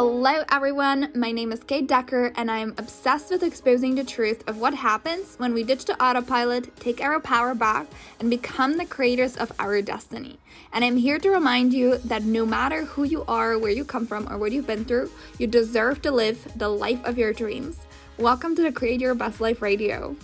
Hello, everyone. My name is Kate Decker, and I am obsessed with exposing the truth of what happens when we ditch the autopilot, take our power back, and become the creators of our destiny. And I'm here to remind you that no matter who you are, where you come from, or what you've been through, you deserve to live the life of your dreams. Welcome to the Create Your Best Life Radio.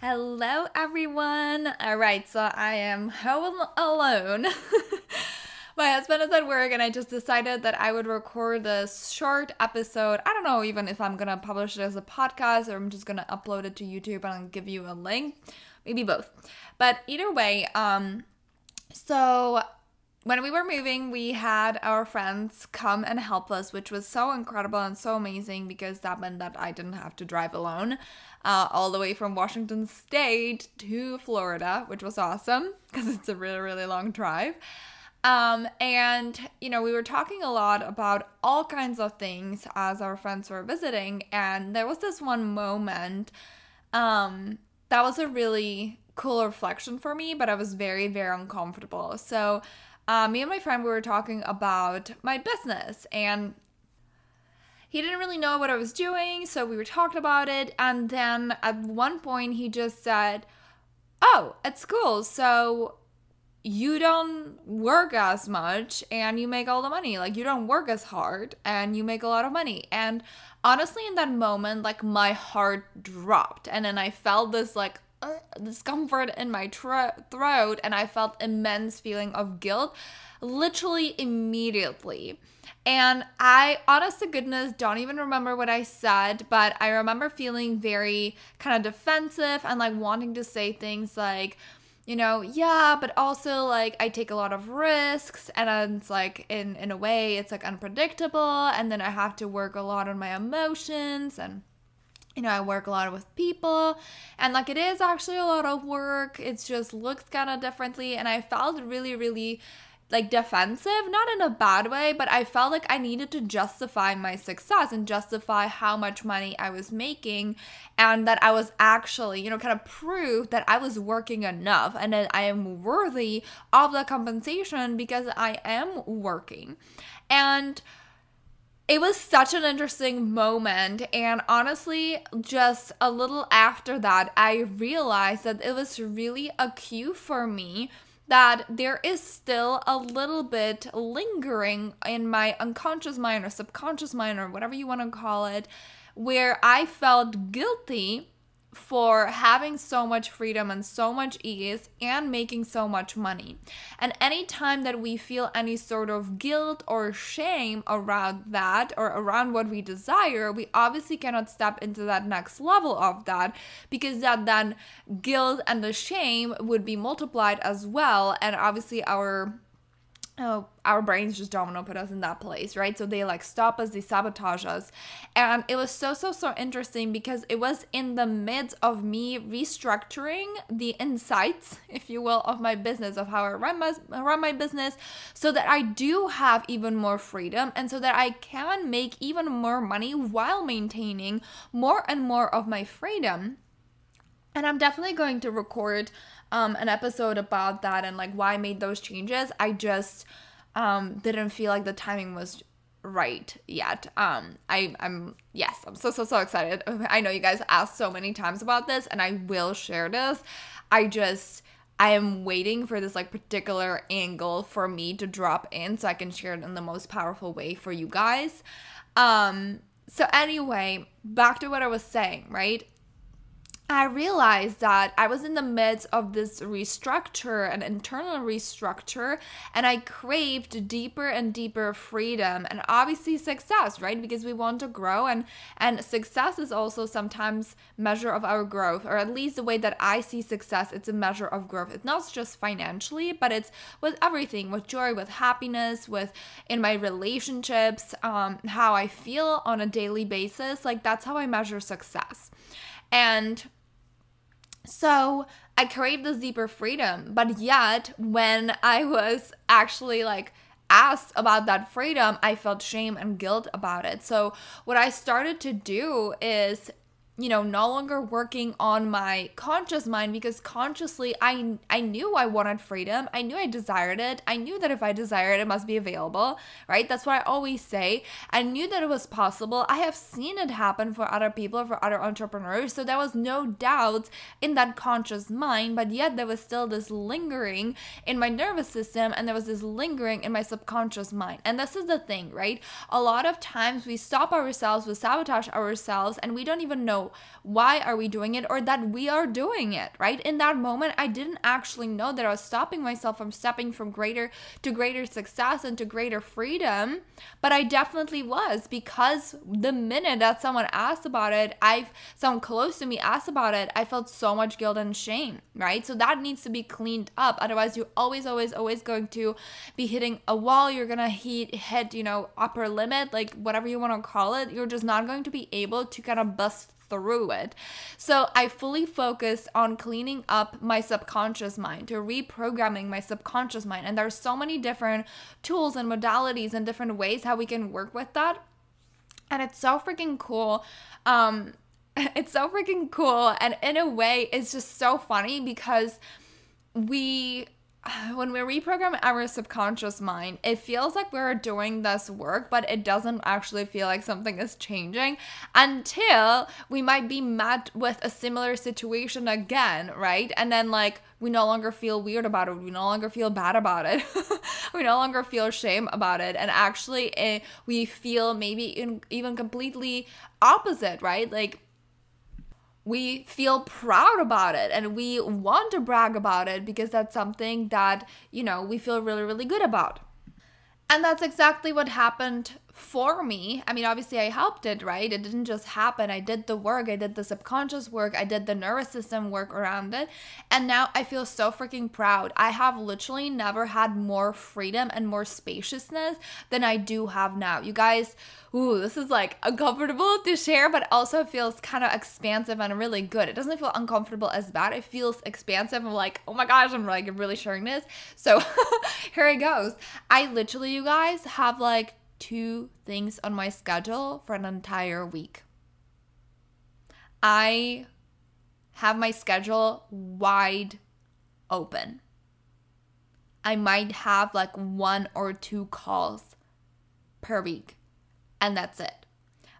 Hello, everyone. All right, so I am home alone. my husband is at work and I just decided that I would record this short episode. I don't know even if I'm gonna publish it as a podcast or I'm just gonna upload it to YouTube and I'll give you a link. Maybe both. But either way, um, so when we were moving, we had our friends come and help us, which was so incredible and so amazing because that meant that I didn't have to drive alone uh, all the way from Washington State to Florida, which was awesome because it's a really, really long drive. Um, and, you know, we were talking a lot about all kinds of things as our friends were visiting. And there was this one moment um, that was a really cool reflection for me, but I was very, very uncomfortable. So, uh, me and my friend we were talking about my business and he didn't really know what I was doing, so we were talking about it. And then at one point, he just said, Oh, at school, so you don't work as much and you make all the money. Like, you don't work as hard and you make a lot of money. And honestly, in that moment, like, my heart dropped. And then I felt this, like, uh, discomfort in my throat and I felt immense feeling of guilt literally immediately. And I, honest to goodness, don't even remember what I said, but I remember feeling very kind of defensive and like wanting to say things like, you know, yeah, but also like I take a lot of risks and it's like in in a way it's like unpredictable and then I have to work a lot on my emotions and you know, I work a lot with people and like it is actually a lot of work. It's just looks kind of differently and I felt really really like defensive, not in a bad way, but I felt like I needed to justify my success and justify how much money I was making and that I was actually, you know, kind of prove that I was working enough and that I am worthy of the compensation because I am working. And it was such an interesting moment and honestly just a little after that i realized that it was really a cue for me that there is still a little bit lingering in my unconscious mind or subconscious mind or whatever you want to call it, where I felt guilty for having so much freedom and so much ease and making so much money. And anytime that we feel any sort of guilt or shame around that or around what we desire, we obviously cannot step into that next level of that because that then guilt and the shame would be multiplied as well. And obviously, our oh, our brains just don't want to put us in that place, right? So they like stop us, they sabotage us. And it was so, so, so interesting because it was in the midst of me restructuring the insights, if you will, of my business, of how I run my, run my business, so that I do have even more freedom and so that I can make even more money while maintaining more and more of my freedom. And I'm definitely going to record um, an episode about that and like why I made those changes. I just um, didn't feel like the timing was right yet. Um, I, I'm yes, I'm so so so excited. I know you guys asked so many times about this, and I will share this. I just I am waiting for this like particular angle for me to drop in so I can share it in the most powerful way for you guys. Um, so anyway, back to what I was saying, right? I realized that I was in the midst of this restructure, an internal restructure, and I craved deeper and deeper freedom and obviously success, right? Because we want to grow and and success is also sometimes measure of our growth, or at least the way that I see success, it's a measure of growth. It's not just financially, but it's with everything, with joy, with happiness, with in my relationships, um, how I feel on a daily basis. Like that's how I measure success. And so I craved this deeper freedom, but yet when I was actually like asked about that freedom, I felt shame and guilt about it. So what I started to do is you know no longer working on my conscious mind because consciously i i knew i wanted freedom. I knew i desired it. I knew that if i desired it, it must be available right? That's what i always say. I knew that it was possible. I have seen it happen for other people for other entrepreneurs. So there was no doubt in that conscious mind but yet there was still this lingering in my nervous system and there was this lingering in my subconscious mind. And this is the thing right? A lot of times we stop ourselves we sabotage ourselves and we don't even know why are we doing it or that we are doing it, right? In that moment, I didn't actually know that I was stopping myself from stepping from greater to greater success and to greater freedom, but I definitely was because the minute that someone asked about it, I've someone close to me asked about it, I felt so much guilt and shame, right? So that needs to be cleaned up. Otherwise, you're always, always, always going to be hitting a wall. You're gonna hit, hit, you know, upper limit, like whatever you want to call it. You're just not going to be able to kind of bust through it. So I fully focused on cleaning up my subconscious mind, to reprogramming my subconscious mind. And there's so many different tools and modalities and different ways how we can work with that. And it's so freaking cool. Um, it's so freaking cool. And in a way, it's just so funny because we when we reprogram our subconscious mind, it feels like we're doing this work, but it doesn't actually feel like something is changing until we might be met with a similar situation again, right? And then, like, we no longer feel weird about it. We no longer feel bad about it. we no longer feel shame about it. And actually, it, eh, we feel maybe in, even completely opposite, right? Like, we feel proud about it and we want to brag about it because that's something that, you know, we feel really, really good about. And that's exactly what happened for me, I mean, obviously, I helped it, right? It didn't just happen. I did the work, I did the subconscious work, I did the nervous system work around it. And now I feel so freaking proud. I have literally never had more freedom and more spaciousness than I do have now. You guys, ooh, this is like uncomfortable to share, but also feels kind of expansive and really good. It doesn't feel uncomfortable as bad. It feels expansive. I'm like, oh my gosh, I'm like really sharing this. So here it goes. I literally, you guys, have like two things on my schedule for an entire week. I have my schedule wide open. I might have like one or two calls per week, and that's it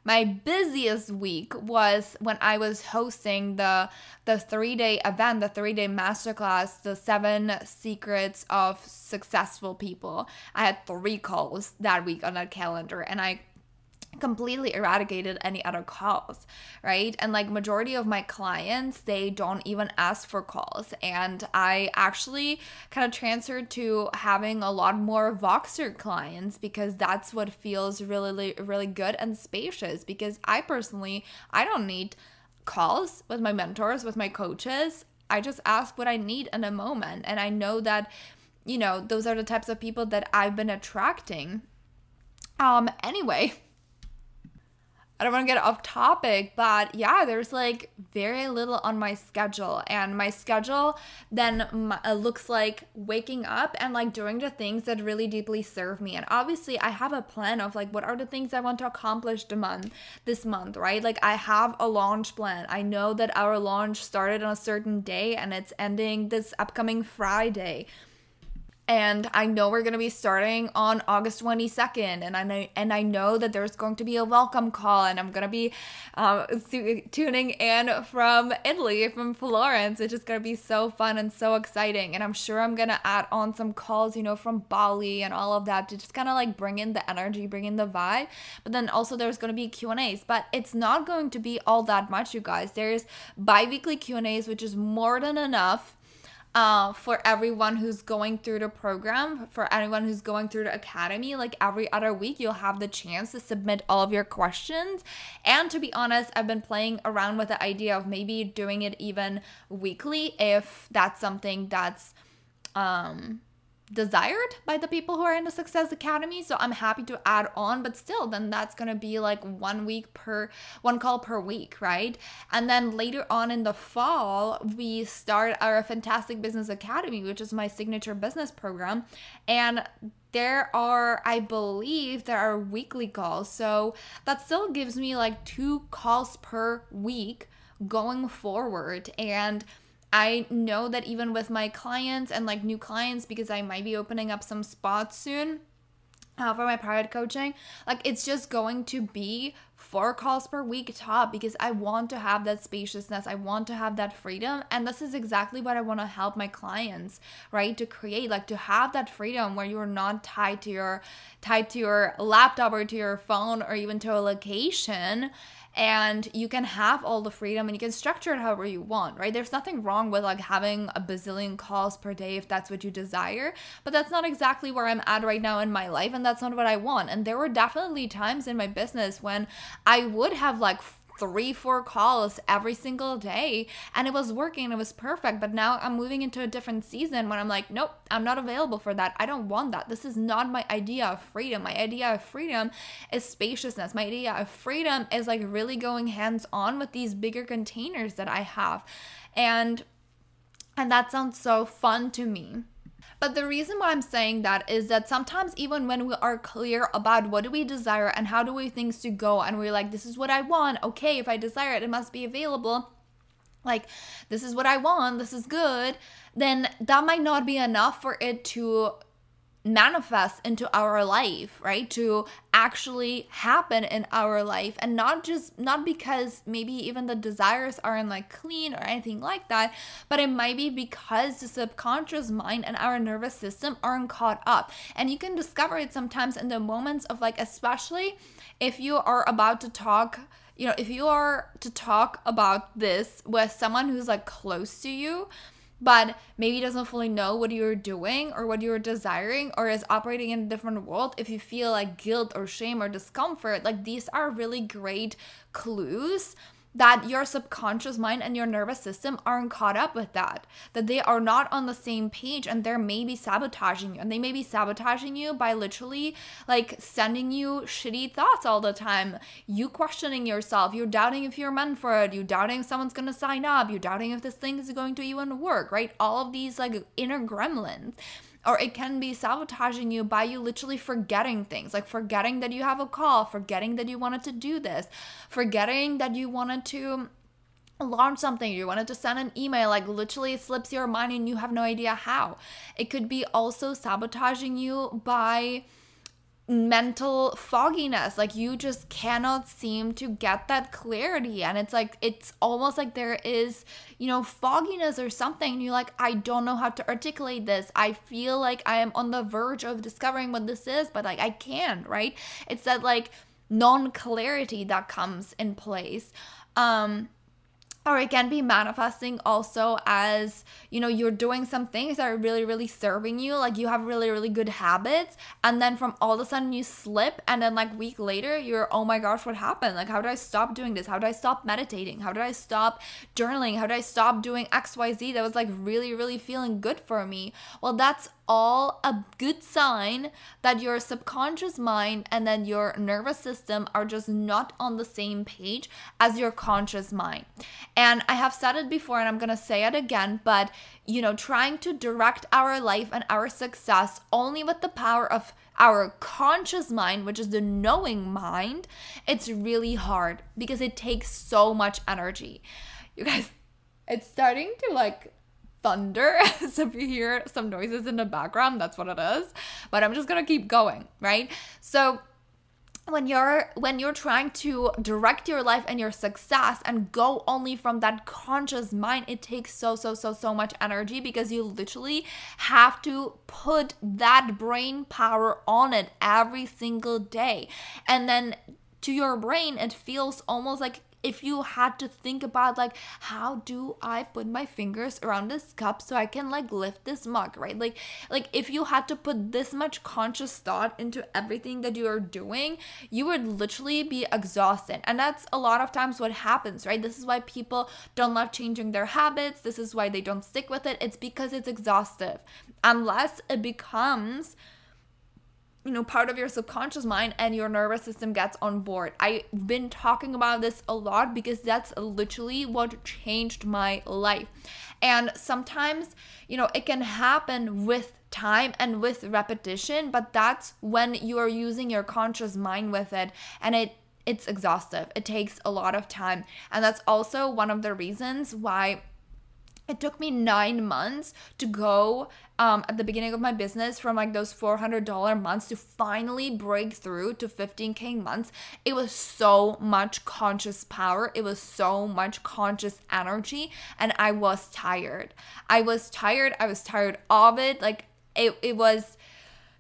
my busiest week was when I was hosting the the three day event, the three day masterclass, the seven secrets of successful people. I had three calls that week on that calendar, and I completely eradicated any other calls right? And like majority of my clients they don't even ask for calls. And i actually kind of transferred to having a lot more voxer clients because that's what feels really really good and spacious because i personally i don't need calls with my mentors with my coaches. I just ask what i need in a moment. And i know that you know those are the types of people that i've been attracting. Um anyway I don't want to get off topic, but yeah, there's like very little on my schedule. And my schedule then uh, looks like waking up and like doing the things that really deeply serve me. And obviously, I have a plan of like what are the things I want to accomplish the month this month, right? Like I have a launch plan. I know that our launch started on a certain day and it's ending this upcoming Friday and I know we're going to be starting on August 22nd and I know and I know that there's going to be a welcome call and I'm going to be um, tuning in from Italy from Florence which is going to be so fun and so exciting. And I'm sure I'm going to add on some calls you know from Bali and all of that to just kind of like bring in the energy bring in the vibe. But then also there's going to be Q&As but it's not going to be all that much you guys. There's bi-weekly Q&As which is more than enough uh, for everyone who's going through the program, for anyone who's going through the academy, like every other week, you'll have the chance to submit all of your questions. And to be honest, I've been playing around with the idea of maybe doing it even weekly if that's something that's um desired by the people who are in the Success Academy. So I'm happy to add on, but still, then that's gonna be like one week per one call per week, right? And then later on in the fall, we start our Fantastic Business Academy, which is my signature business program. And there are, I believe, there are weekly calls. So that still gives me like two calls per week going forward. And I know that even with my clients and like new clients, because I might be opening up some spots soon. Uh, for my private coaching, like it's just going to be four calls per week top because I want to have that spaciousness. I want to have that freedom. And this is exactly what I want to help my clients, right? To create, like to have that freedom where you're not tied to your tied to your laptop or to your phone or even to a location and you can have all the freedom and you can structure it however you want, right? There's nothing wrong with like having a bazillion calls per day if that's what you desire, but that's not exactly where I'm at right now in my life and that's not what I want. And there were definitely times in my business when I would have like three, four calls every single day. And it was working, it was perfect. But now I'm moving into a different season when I'm like, nope, I'm not available for that. I don't want that. This is not my idea of freedom. My idea of freedom is spaciousness. My idea of freedom is like really going hands on with these bigger containers that I have. And and that sounds so fun to me. But the reason why I'm saying that is that sometimes even when we are clear about what do we desire and how do we things to go and we're like this is what I want, okay, if I desire it, it must be available. Like this is what I want, this is good, then that might not be enough for it to manifest into our life, right? To actually happen in our life and not just not because maybe even the desires aren't like clean or anything like that, but it might be because the subconscious mind and our nervous system aren't caught up. And you can discover it sometimes in the moments of like especially if you are about to talk you know, if you are to talk about this with someone who's like close to you, but maybe doesn't fully know what you're doing or what you're desiring or is operating in a different world, if you feel like guilt or shame or discomfort, like these are really great clues that your subconscious mind and your nervous system aren't caught up with that, that they are not on the same page and they're maybe sabotaging you. And they may be sabotaging you by literally like sending you shitty thoughts all the time, you questioning yourself, you're doubting if you're meant for it, you doubting if someone's gonna sign up, you doubting if this thing is going to even work, right? All of these like inner gremlins or it can be sabotaging you by you literally forgetting things like forgetting that you have a call, forgetting that you wanted to do this, forgetting that you wanted to launch something, you wanted to send an email, like literally slips your mind and you have no idea how. It could be also sabotaging you by mental fogginess. Like you just cannot seem to get that clarity. And it's like it's almost like there is you know fogginess or something. And you're like I don't know how to articulate this. I feel like I am on the verge of discovering what this is but like I can't right? It's that like non clarity that comes in place. Um or it can be manifesting also as you know you're doing some things that are really really serving you like you have really really good habits and then from all of a sudden you slip and then like week later you're oh my gosh what happened? Like how did i stop doing this? How did i stop meditating? How did i stop journaling? How did i stop doing xyz that was like really really feeling good for me? Well that's all a good sign that your subconscious mind and then your nervous system are just not on the same page as your conscious mind. And I have said it before and I'm going to say it again, but you know, trying to direct our life and our success only with the power of our conscious mind, which is the knowing mind, it's really hard because it takes so much energy. You guys, it's starting to like thunder. so if you hear some noises in the background, that's what it is. But I'm just gonna keep going, right? So when you're when you're trying to direct your life and your success and go only from that conscious mind it takes so so so so much energy because you literally have to put that brain power on it every single day and then to your brain it feels almost like if you had to think about like how do I put my fingers around this cup so I can like lift this mug, right? Like like if you had to put this much conscious thought into everything that you are doing, you would literally be exhausted. And that's a lot of times what happens, right? This is why people don't love changing their habits. This is why they don't stick with it. It's because it's exhaustive. Unless it becomes you know part of your subconscious mind and your nervous system gets on board. I've been talking about this a lot because that's literally what changed my life. And sometimes you know it can happen with time and with repetition but that's when you are using your conscious mind with it and it it's exhaustive. It takes a lot of time. And that's also one of the reasons why it took me nine months to go um, at the beginning of my business from like those $400 months to finally break through to 15k months. It was so much conscious power, it was so much conscious energy, and I was tired. I was tired, I was tired of it. Like, it, it was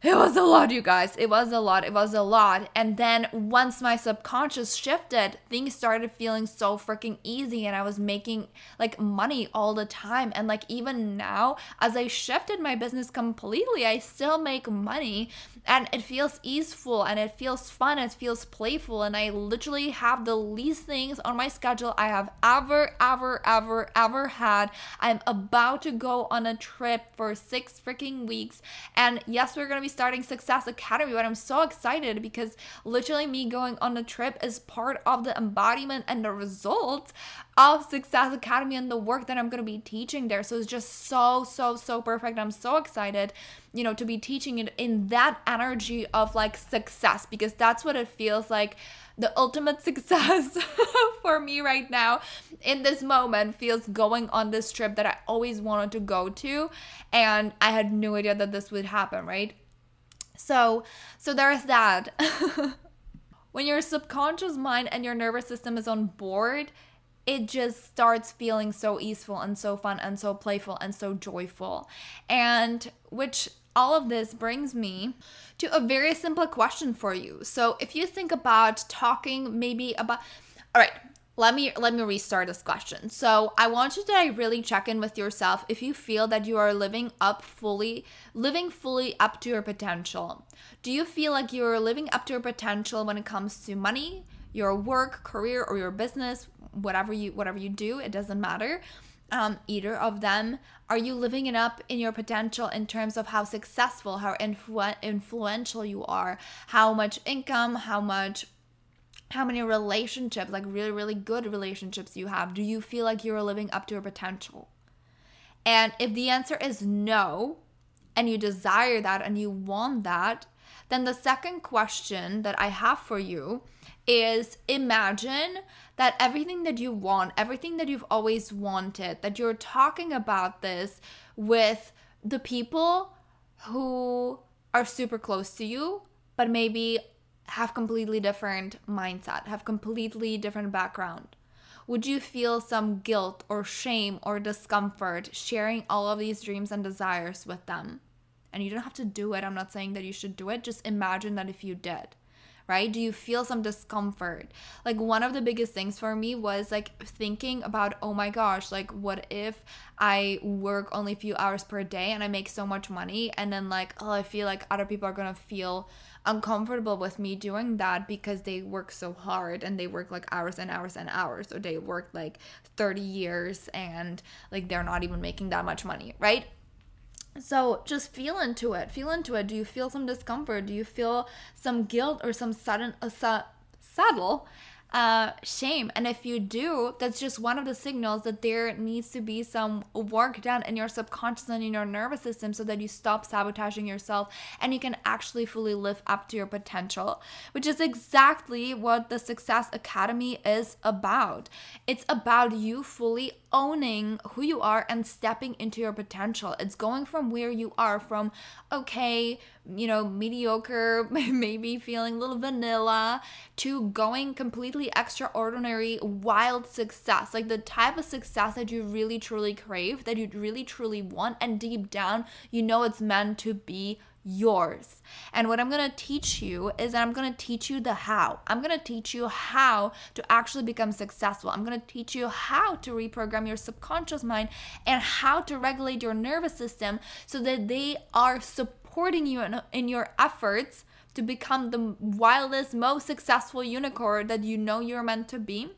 it was a lot, you guys. It was a lot. It was a lot. And then once my subconscious shifted, things started feeling so freaking easy and I was making like money all the time. And like even now, as I shifted my business completely, I still make money and it feels easeful and it feels fun. It feels playful. And I literally have the least things on my schedule I have ever, ever, ever, ever had. I'm about to go on a trip for six freaking weeks. And yes, we're going to be starting Success Academy, but I'm so excited because literally me going on a trip is part of the embodiment and the results of Success Academy and the work that I'm going to be teaching there. So it's just so, so, so perfect. I'm so excited, you know, to be teaching it in that energy of like success because that's what it feels like. The ultimate success for me right now in this moment feels going on this trip that I always wanted to go to. And I had no idea that this would happen, right? So, so there's that. when your subconscious mind and your nervous system is on board, it just starts feeling so easeful and so fun and so playful and so joyful. And which all of this brings me to a very simple question for you. So, if you think about talking maybe about all right, let me let me restart this question. So i want you to really check in with yourself if you feel that you are living up fully living fully up to your potential. Do you feel like you're living up to your potential when it comes to money your work career or your business whatever you whatever you do it doesn't matter um, either of them? Are you living it up in your potential in terms of how successful how influ- influential you are? How much income how much how many relationships, like really, really good relationships you have. Do you feel like you're living up to your potential? And if the answer is no, and you desire that and you want that, then the second question that I have for you is imagine that everything that you want, everything that you've always wanted, that you're talking about this with the people who are super close to you, but maybe have completely different mindset, have completely different background? Would you feel some guilt or shame or discomfort sharing all of these dreams and desires with them? And you don't have to do it. I'm not saying that you should do it. Just imagine that if you did right? Do you feel some discomfort? Like one of the biggest things for me was like thinking about, oh my gosh, like what if I work only a few hours per day and I make so much money and then like, oh, I feel like other people are to feel uncomfortable with me doing that because they work so hard and they work like hours and hours and hours or they work like 30 years and like they're not even making that much money, right? So just feel into it. Feel into it. Do you feel some discomfort? Do you feel some guilt or some sudden uh, su- subtle uh, shame. And if you do, that's just one of the signals that there needs to be some work done in your subconscious and in your nervous system so that you stop sabotaging yourself and you can actually fully live up to your potential, which is exactly what the Success Academy is about. It's about you fully owning who you are and stepping into your potential. It's going from where you are, from okay, you know, mediocre, maybe feeling a little vanilla, to going completely extraordinary, wild success. Like the type of success that you really truly crave, that you really truly want, and deep down, you know it's meant to be yours. And what I'm going to teach you is that I'm going to teach you the how. I'm going to teach you how to actually become successful. I'm going to teach you how to reprogram your subconscious mind and how to regulate your nervous system so that they are supporting you in, in your efforts to become the wildest, most successful unicorn that you know you're meant to be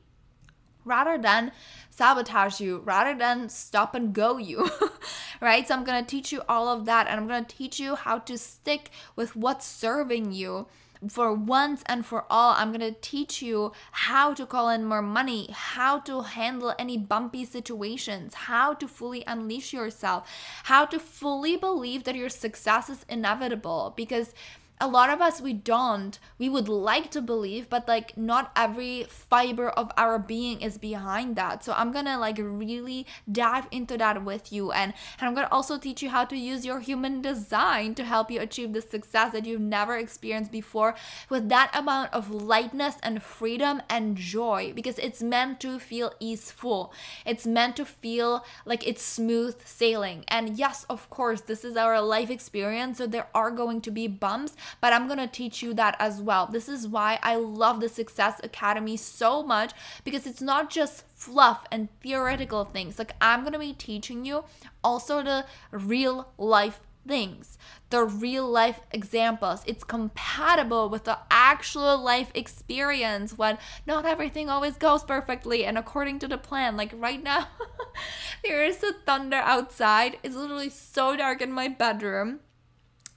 rather than sabotage you, rather than stop and go you, right? So I'm gonna teach you all of that and I'm gonna teach you how to stick with what's serving you. For once and for all, I'm gonna teach you how to call in more money, how to handle any bumpy situations, how to fully unleash yourself, how to fully believe that your success is inevitable because a lot of us we don't. We would like to believe but like not every fiber of our being is behind that. So i'm gonna like really dive into that with you and, and i'm gonna also teach you how to use your human design to help you achieve the success that you've never experienced before with that amount of lightness and freedom and joy because it's meant to feel easeful. It's meant to feel like it's smooth sailing. And yes of course this is our life experience so there are going to be bumps but I'm going to teach you that as well. This is why I love the Success Academy so much because it's not just fluff and theoretical things. Like, I'm going to be teaching you also the real life things, the real life examples. It's compatible with the actual life experience when not everything always goes perfectly and according to the plan. Like right now, there is a thunder outside. It's literally so dark in my bedroom.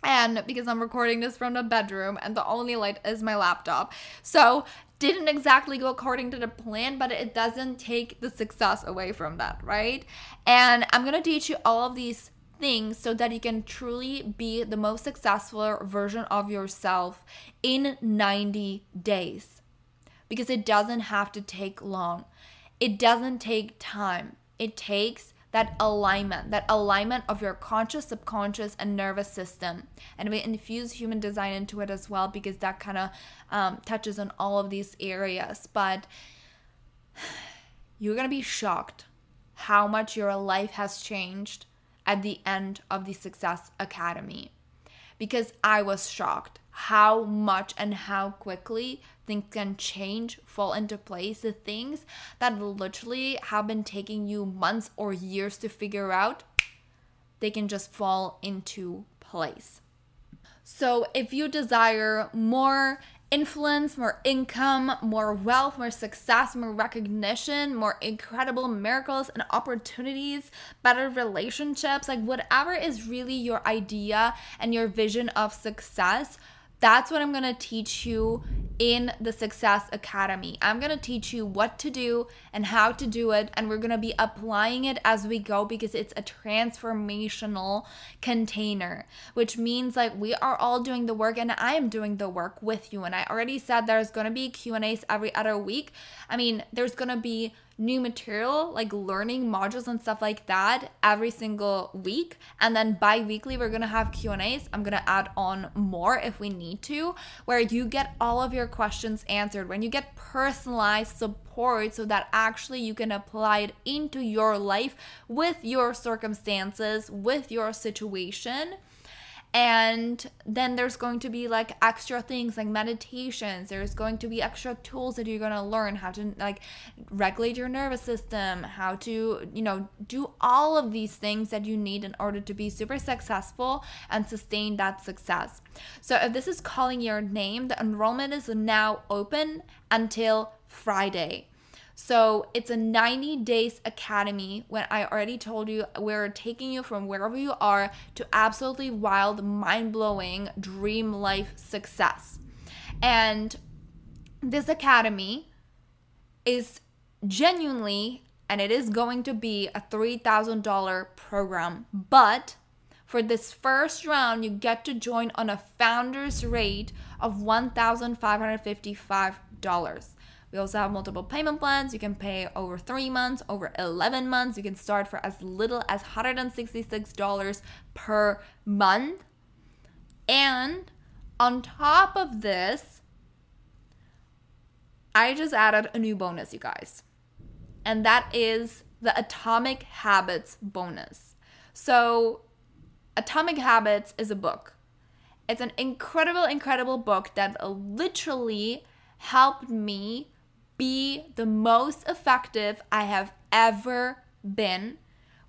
And because I'm recording this from the bedroom and the only light is my laptop. So, didn't exactly go according to the plan, but it doesn't take the success away from that, right? And I'm gonna teach you all of these things so that you can truly be the most successful version of yourself in 90 days. Because it doesn't have to take long, it doesn't take time. It takes that alignment, that alignment of your conscious, subconscious, and nervous system. And we infuse human design into it as well because that kind of um, touches on all of these areas. But you're going to be shocked how much your life has changed at the end of the Success Academy. Because I was shocked how much and how quickly things can change, fall into place. The things that literally have been taking you months or years to figure out, they can just fall into place. So, if you desire more influence, more income, more wealth, more success, more recognition, more incredible miracles and opportunities, better relationships, like whatever is really your idea and your vision of success, that's what I'm gonna teach you in the Success Academy. I'm gonna teach you what to do and how to do it, and we're gonna be applying it as we go because it's a transformational container, which means like we are all doing the work and I am doing the work with you. And I already said there's gonna be Q&As every other week. I mean, there's gonna be new material, like learning modules and stuff like that every single week. And then bi-weekly we're going to have Q&As. I'm going to add on more if we need to, where you get all of your questions answered, when you get personalized support so that actually you can apply it into your life with your circumstances, with your situation and then there's going to be like extra things like meditations. There's going to be extra tools that you're going to learn how to like regulate your nervous system how to you know do all of these things that you need in order to be super successful and sustain that success. So if this is calling your name the enrollment is now open until friday so it's a 90 days academy when I already told you we're taking you from wherever you are to absolutely wild, mind blowing dream life success. And this academy is genuinely, and it is going to be a $3,000 program, but for this first round, you get to join on a founder's rate of $1,555. We also have multiple payment plans. You can pay over three months, over 11 months. You can start for as little as $166 per month. And on top of this, I just added a new bonus, you guys. And that is the Atomic Habits bonus. So, Atomic Habits is a book It's an incredible, incredible book that literally helped me be the most effective I have ever been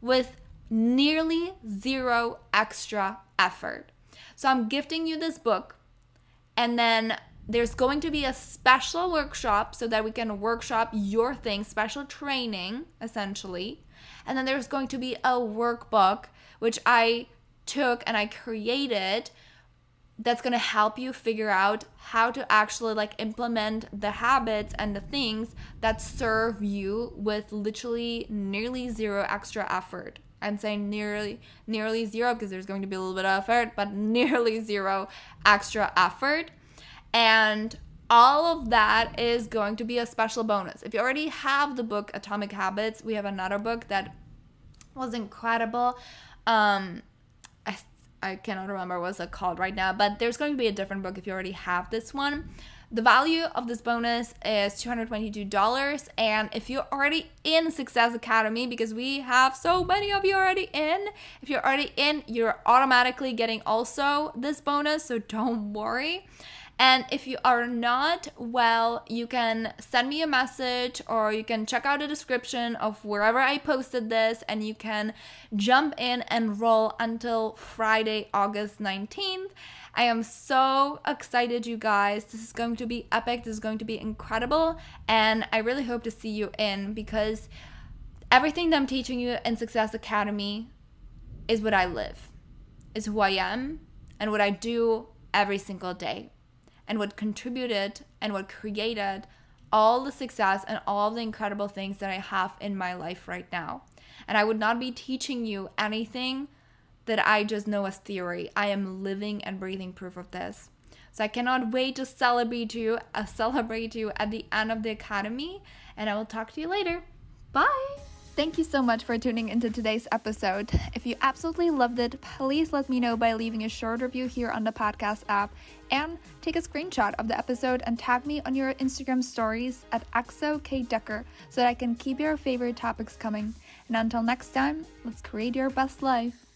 with nearly zero extra effort. So I'm gifting you this book, and then there's going to be a special workshop so that we can workshop your thing, special training essentially. And then there's going to be a workbook which I took and I created that's going to help you figure out how to actually like implement the habits and the things that serve you with literally nearly zero extra effort. I'm saying nearly nearly zero because there's going to be a little bit of effort, but nearly zero extra effort. And all of that is going to be a special bonus. If you already have the book Atomic Habits, we have another book that was incredible. Um, I cannot remember what's it called right now, but there's going to be a different book if you already have this one. The value of this bonus is $222. And if you're already in Success Academy, because we have so many of you already in, if you're already in, you're automatically getting also this bonus. So don't worry. And if you are not well, you can send me a message or you can check out the description of wherever I posted this and you can jump in and roll until Friday, August 19th. I am so excited, you guys. This is going to be epic. This is going to be incredible. And I really hope to see you in because everything that I'm teaching you in Success Academy is what I live, is who I am, and what I do every single day and what contributed and what created all the success and all the incredible things that I have in my life right now. And I would not be teaching you anything that I just know as theory. I am living and breathing proof of this. So I cannot wait to celebrate you, uh, celebrate you at the end of the academy, and I will talk to you later. Bye. Thank you so much for tuning into today's episode. If you absolutely loved it, please let me know by leaving a short review here on the podcast app and take a screenshot of the episode and tag me on your Instagram stories at exokdecker so that I can keep your favorite topics coming. And until next time, let's create your best life.